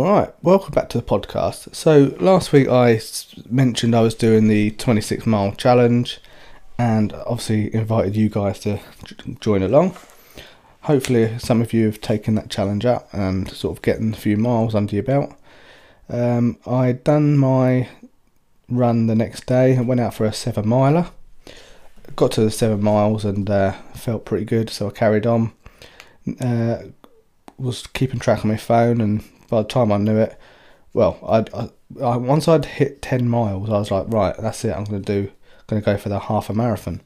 All right, welcome back to the podcast. So last week I mentioned I was doing the 26 mile challenge, and obviously invited you guys to join along. Hopefully, some of you have taken that challenge up and sort of getting a few miles under your belt. Um, I'd done my run the next day and went out for a seven miler. Got to the seven miles and uh, felt pretty good, so I carried on. Uh, was keeping track of my phone, and by the time I knew it, well, I'd, I, I once I'd hit ten miles, I was like, right, that's it. I'm going to do, going to go for the half a marathon.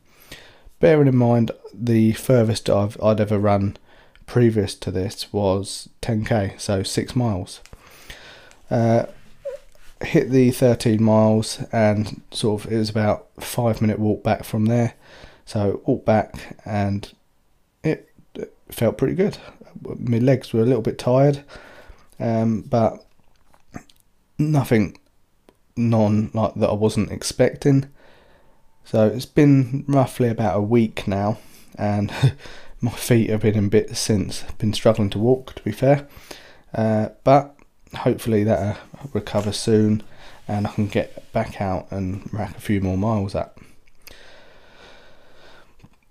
Bearing in mind the furthest I've I'd ever run previous to this was 10k, so six miles. Uh, hit the 13 miles and sort of it was about five minute walk back from there. So walked back and it felt pretty good. My legs were a little bit tired, um, but nothing non like that I wasn't expecting. So it's been roughly about a week now, and my feet have been in bits since. Been struggling to walk, to be fair, uh, but hopefully that'll recover soon, and I can get back out and rack a few more miles up.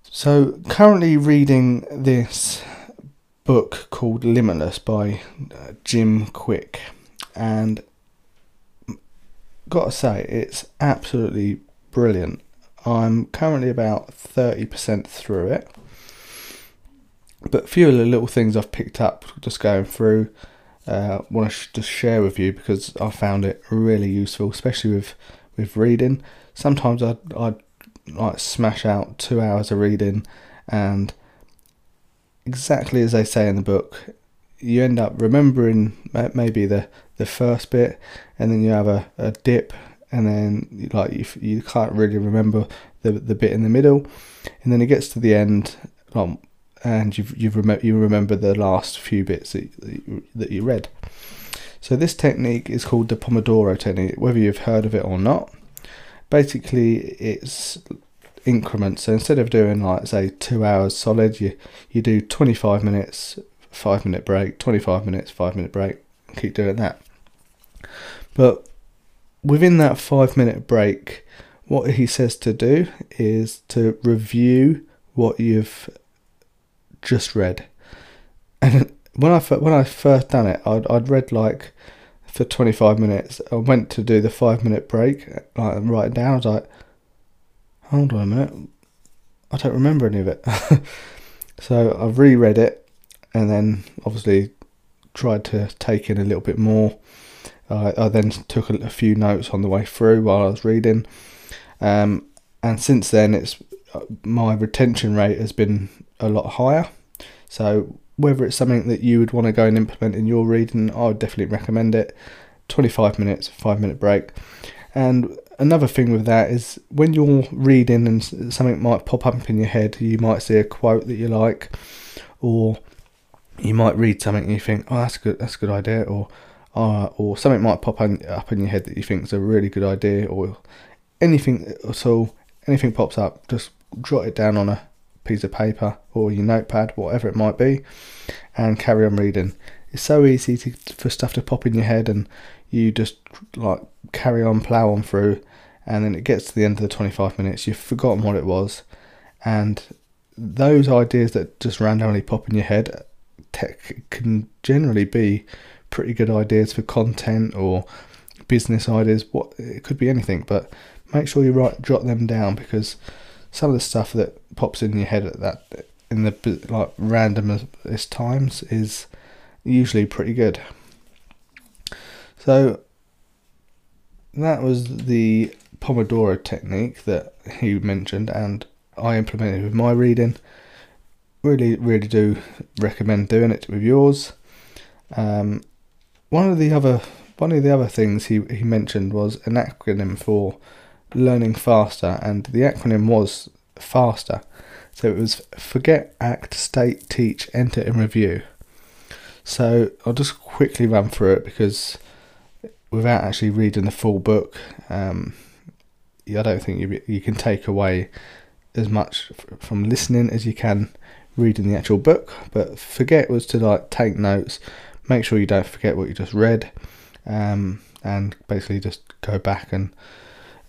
So currently reading this book called Limitless by uh, Jim Kwik, and gotta say it's absolutely brilliant. I'm currently about 30% through it. But a few of the little things I've picked up just going through, uh, want to sh- just share with you because I found it really useful, especially with, with reading. Sometimes I'd, I'd like smash out two hours of reading, and exactly as they say in the book, you end up remembering maybe the, the first bit, and then you have a, a dip, and then like you, you can't really remember the the bit in the middle, and then it gets to the end, um, and you've you've rem- you remember the last few bits that you, that you read. So this technique is called the Pomodoro technique, whether you've heard of it or not. Basically, it's increments. So instead of doing like say two hours solid, you you do twenty five minutes, five minute break, twenty five minutes, five minute break, keep doing that. But within that five minute break, what he says to do is to review what you've just read. And when I when I first done it, I'd I'd read like for twenty five minutes. I went to do the five minute break, like write it down. I was like, hold on a minute, I don't remember any of it. so I've reread it, and then obviously tried to take in a little bit more. Uh, I then took a, a few notes on the way through while I was reading, um, and since then, it's uh, my retention rate has been a lot higher. So whether it's something that you would want to go and implement in your reading, I would definitely recommend it. Twenty five minutes, five minute break, and another thing with that is when you're reading and something might pop up in your head, you might see a quote that you like, or you might read something and you think, "Oh, that's good. That's a good idea," or uh, or something might pop up in your head that you think is a really good idea, or anything at all. Anything pops up, just jot it down on a piece of paper or your notepad, whatever it might be, and carry on reading. It's so easy to, for stuff to pop in your head, and you just like carry on, plow on through, and then it gets to the end of the 25 minutes, you've forgotten what it was, and those ideas that just randomly pop in your head tech can generally be pretty good ideas for content or business ideas what it could be anything but make sure you write jot them down because some of the stuff that pops in your head at that in the like randomest times is usually pretty good. So that was the pomodoro technique that he mentioned and i implemented with my reading. Really really do recommend doing it with yours. Um, one of the other one of the other things he, he mentioned was an acronym for learning faster and the acronym was faster. So it was forget act state teach enter and review so i'll just quickly run through it because without actually reading the full book um, i don't think you, you can take away as much from listening as you can reading the actual book but forget was to like take notes make sure you don't forget what you just read, um, and basically just go back and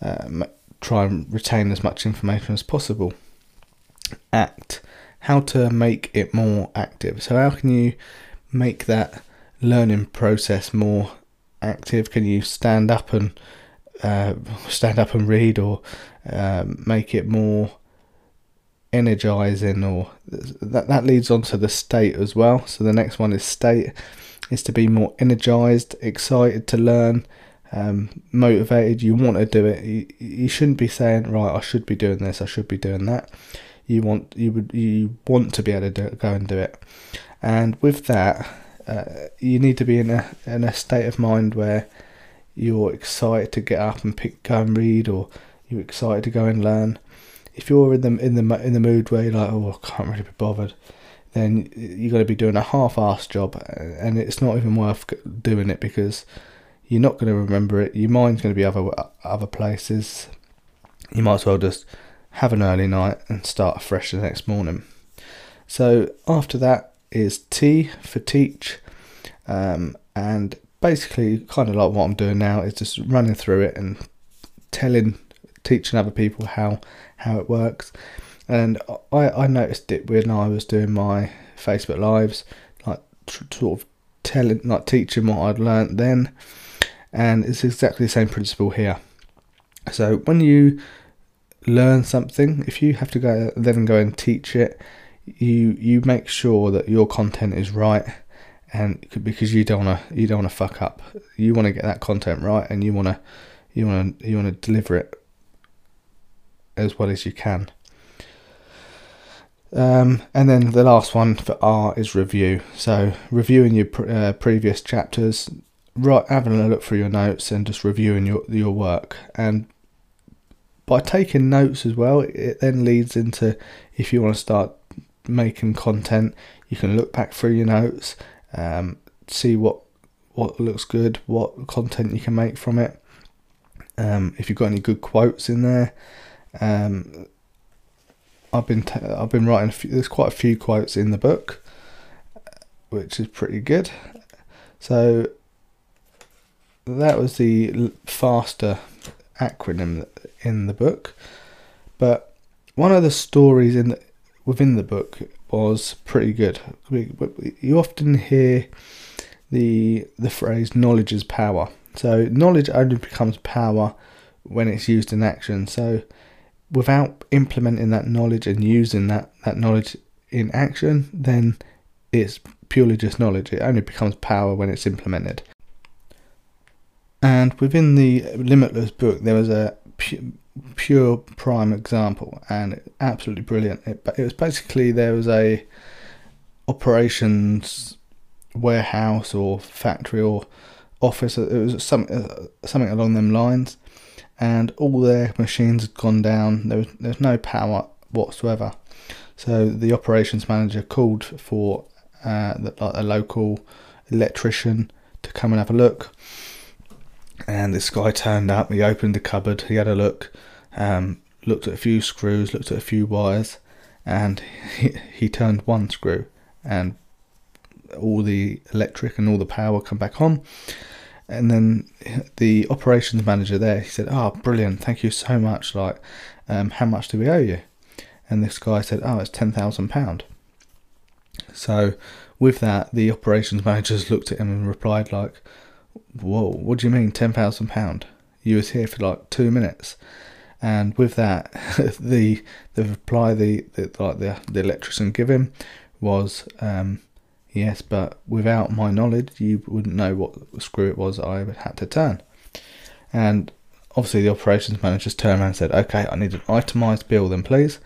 uh, try and retain as much information as possible. Act. How to make it more active. So, how can you make that learning process more active? Can you stand up and uh, stand up and read, or uh, make it more energizing? Or that that leads on to the state as well. So the next one is state. Is to be more energized, excited to learn, um, motivated. You want to do it. You, you shouldn't be saying, right, I should be doing this. I should be doing that. You want you would you want to be able to do go and do it. And with that, uh, you need to be in a in a state of mind where you're excited to get up and pick, go and read, or you're excited to go and learn. If you're in the in the in the mood where you're like, oh, I can't really be bothered, then you're going to be doing a half-assed job, and it's not even worth doing it because you're not going to remember it. Your mind's going to be other other places. You might as well just have an early night and start fresh the next morning. So after that is T for teach, um, and basically kind of like what I'm doing now is just running through it and telling, teaching other people how how it works. And I, I noticed it when I was doing my Facebook lives, like sort of telling, like teaching what I'd learnt then, and it's exactly the same principle here. So when you learn something, if you have to go then go and teach it, you you make sure that your content is right and because you don't want to you don't want to fuck up you want to get that content right and you want to you want to you want to deliver it as well as you can um, and then the last one for R is review. So reviewing your uh, previous chapters, right, having a look through your notes and just reviewing your your work. And by taking notes as well, it then leads into if you want to start making content, you can look back through your notes um, see what what looks good, what content you can make from it. Um, if you've got any good quotes in there, um, I've been t- I've been writing. Few, there's quite a few quotes in the book, which is pretty good. So that was the faster acronym in the book, but one of the stories in the, within the book was pretty good. You often hear the the phrase "knowledge is power." So knowledge only becomes power when it's used in action. So without implementing that knowledge and using that, that knowledge in action, then it's purely just knowledge. It only becomes power when it's implemented. And within the Limitless book, there was a pure prime example and absolutely brilliant. It, it was basically there was a operations warehouse or factory or office. It was some uh, something along them lines, and all their machines had gone down. There was there's no power whatsoever. So the operations manager called for uh, the, like a local electrician to come and have a look and this guy turned up. He opened the cupboard. He had a look, um, looked at a few screws, looked at a few wires, and he, he turned one screw, and all the electric and all the power come back on. And then the operations manager there, he said, "Oh, brilliant! Thank you so much. Like, um, how much do we owe you?" And this guy said, "Oh, it's ten thousand pound." So, with that, the operations managers looked at him and replied, "Like, whoa, what do you mean ten thousand pound? You was here for like two minutes, and with that, the the reply the, the like the the electrician gave him was um, yes, but without my knowledge, you wouldn't know what screw it was I had to turn, and obviously the operations manager turned around and said, okay, I need an itemised bill then, please.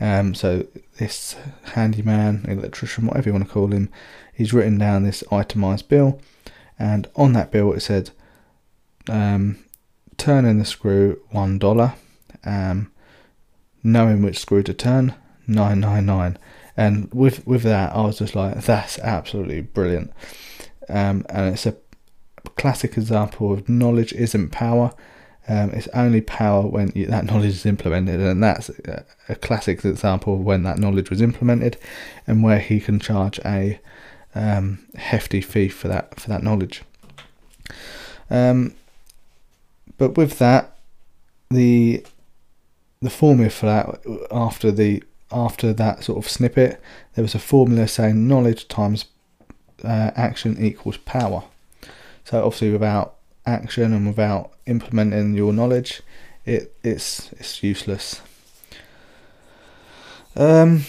Um, so this handyman, electrician, whatever you want to call him, he's written down this itemised bill and on that bill it said um, turn in the screw one dollar um, knowing which screw to turn 999 and with with that I was just like that's absolutely brilliant. Um, and it's a classic example of knowledge isn't power. Um, it's only power when you, that knowledge is implemented, and that's a, a, classic example of when that knowledge was implemented, and where he can charge a um, hefty fee for that for that knowledge. Um, but with that, the the formula for that after the after that sort of snippet, there was a formula saying knowledge times uh, action equals power. So obviously, without action and without implementing your knowledge, it it's it's useless. Um,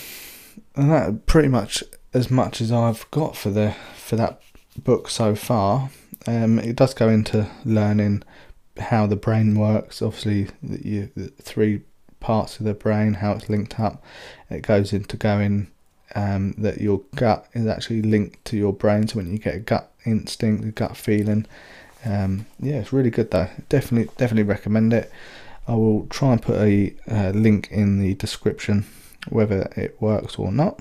and that pretty much as much as I've got for the for that book so far. Um, it does go into learning how the brain works. Obviously, you, the three parts of the brain, how it's linked up. It goes into going um, that your gut is actually linked to your brain. So when you get a gut instinct, a gut feeling, um, yeah, it's really good though. Definitely, definitely recommend it. I will try and put a uh, link in the description, whether it works or not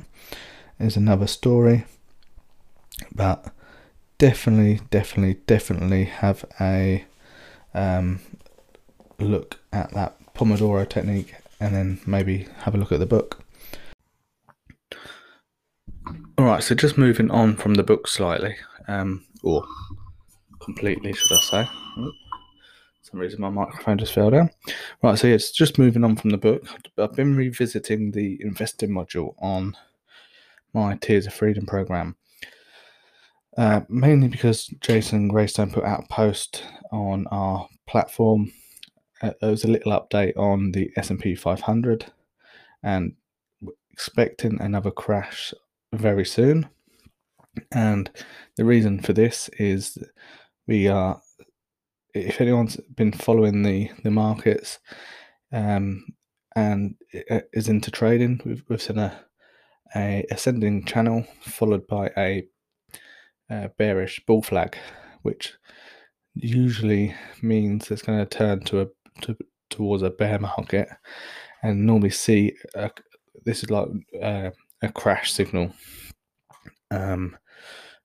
is another story. But definitely, definitely, definitely have a um, look at that Pomodoro technique and then maybe have a look at the book. Alright, so just moving on from the book slightly, um, or completely, should I say. some reason my microphone just fell down. Right, so it's just moving on from the book. I've been revisiting the investing module on my Tiers of Freedom program. Uh, mainly because Jason Graystone put out a post on our platform. Uh, there was a little update on the S&P 500 and expecting another crash very soon. And the reason for this is we are, if anyone's been following the, the markets um, and uh, is into trading, we've, we've seen a a ascending channel followed by a, a bearish bull flag, which usually means it's going to turn to a to, towards a bear market, and normally see a, this is like a, a crash signal. Um,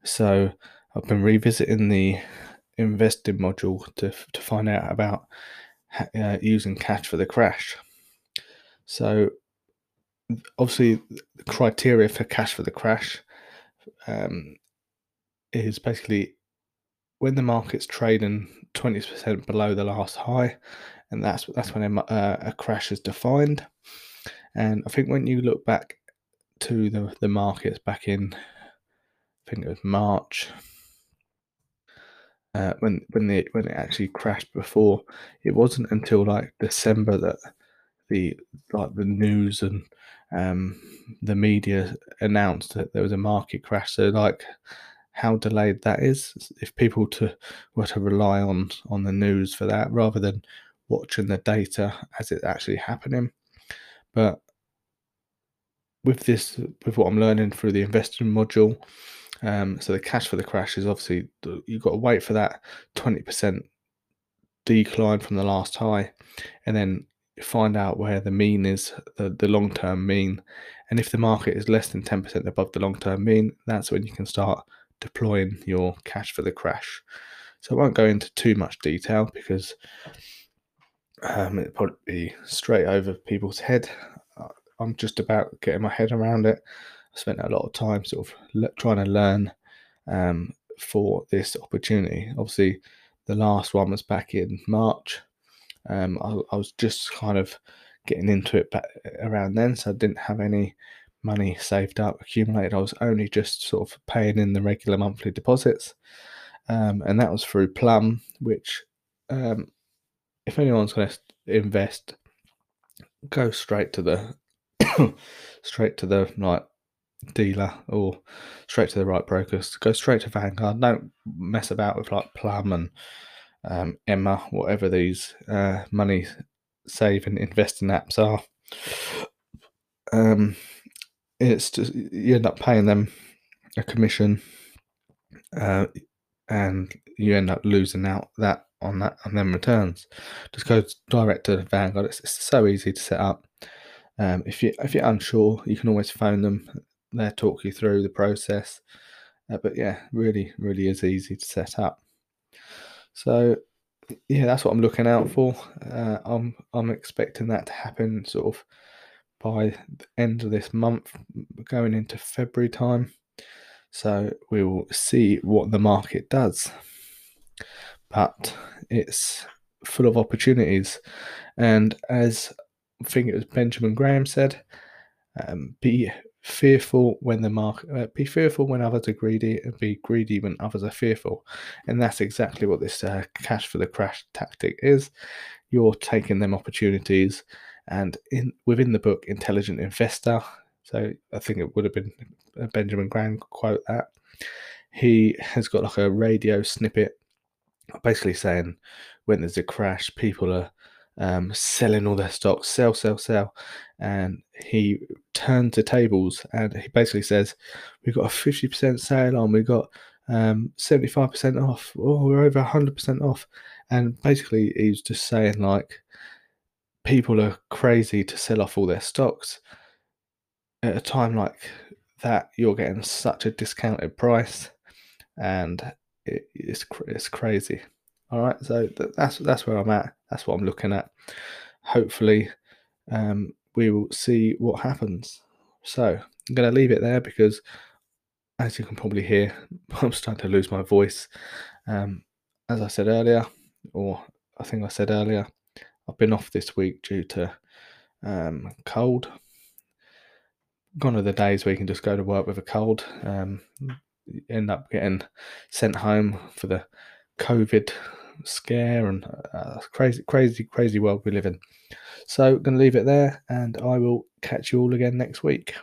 so I've been revisiting the investing module to to find out about uh, using cash for the crash. So obviously the criteria for cash for the crash um, is basically when the market's trading 20% below the last high and that's that's when a, uh, a crash is defined. And i think when you look back to the, the markets back in i think it was march uh, when when the when it actually crashed before it wasn't until like december that the like the news and um, the media announced that there was a market crash. So, like, how delayed that is. If people to were to rely on on the news for that rather than watching the data as it's actually happening, but with this, with what I'm learning through the investing module, um, so the cash for the crash is obviously you've got to wait for that 20% decline from the last high, and then find out where the mean is, the, the long term mean. And if the market is less than 10% above the long term mean, that's when you can start deploying your cash for the crash. So I won't go into too much detail because um, it'd probably be straight over people's head. Uh, I'm just about getting my head around it. I spent a lot of time sort of le- trying to learn um, for this opportunity. Obviously, the last one was back in March. Um, I, I, was just kind of getting into it back around then, so I didn't have any money saved up, accumulated. I was only just sort of paying in the regular monthly deposits, um, and that was through Plum, which, um, if anyone's going to invest, go straight to the straight to the right dealer or straight to the right brokers. Go straight to Vanguard. Don't mess about with like Plum and um, Emma, whatever these uh, money saving investing apps are. Um, it's just you end up paying them a commission, uh, and you end up losing out that on that and then returns. Just go direct to Vanguard. It's, it's so easy to set up. Um, if you if you're unsure, you can always phone them. They'll talk you through the process. Uh, but yeah, really, really is easy to set up. So yeah, that's what I'm looking out for. Uh, I'm I'm expecting that to happen sort of by the end of this month, going into February time. So we will see what the market does. But it's full of opportunities. And as I think it was Benjamin Graham said, um, be fearful when the market, uh, be fearful when others are greedy, and be greedy when others are fearful. And that's exactly what this uh, cash for the crash tactic is. You're taking them opportunities, and in within the book, Intelligent Investor. So I think it would have been Benjamin Graham quote that he has got like a radio snippet basically saying when there's a crash, people are um, selling all their stocks, sell, sell, sell. And he turned to tables and he basically says, We've got a 50% sale on, we've got um, 75% off, oh, we're over 100% off. And basically, he's just saying, like, people are crazy to sell off all their stocks at a time like that. You're getting such a discounted price, and it, it's it's crazy. All right, so that's that's where I'm at. That's what I'm looking at. Hopefully, um, we will see what happens. So I'm going to leave it there because, as you can probably hear, I'm starting to lose my voice. Um, as I said earlier, or I think I said earlier, I've been off this week due to um, cold. Gone are the days where you can just go to work with a cold. Um, end up getting sent home for the COVID scare and uh, crazy, crazy, crazy world we live in. So, going to leave it there, and I will catch you all again next week.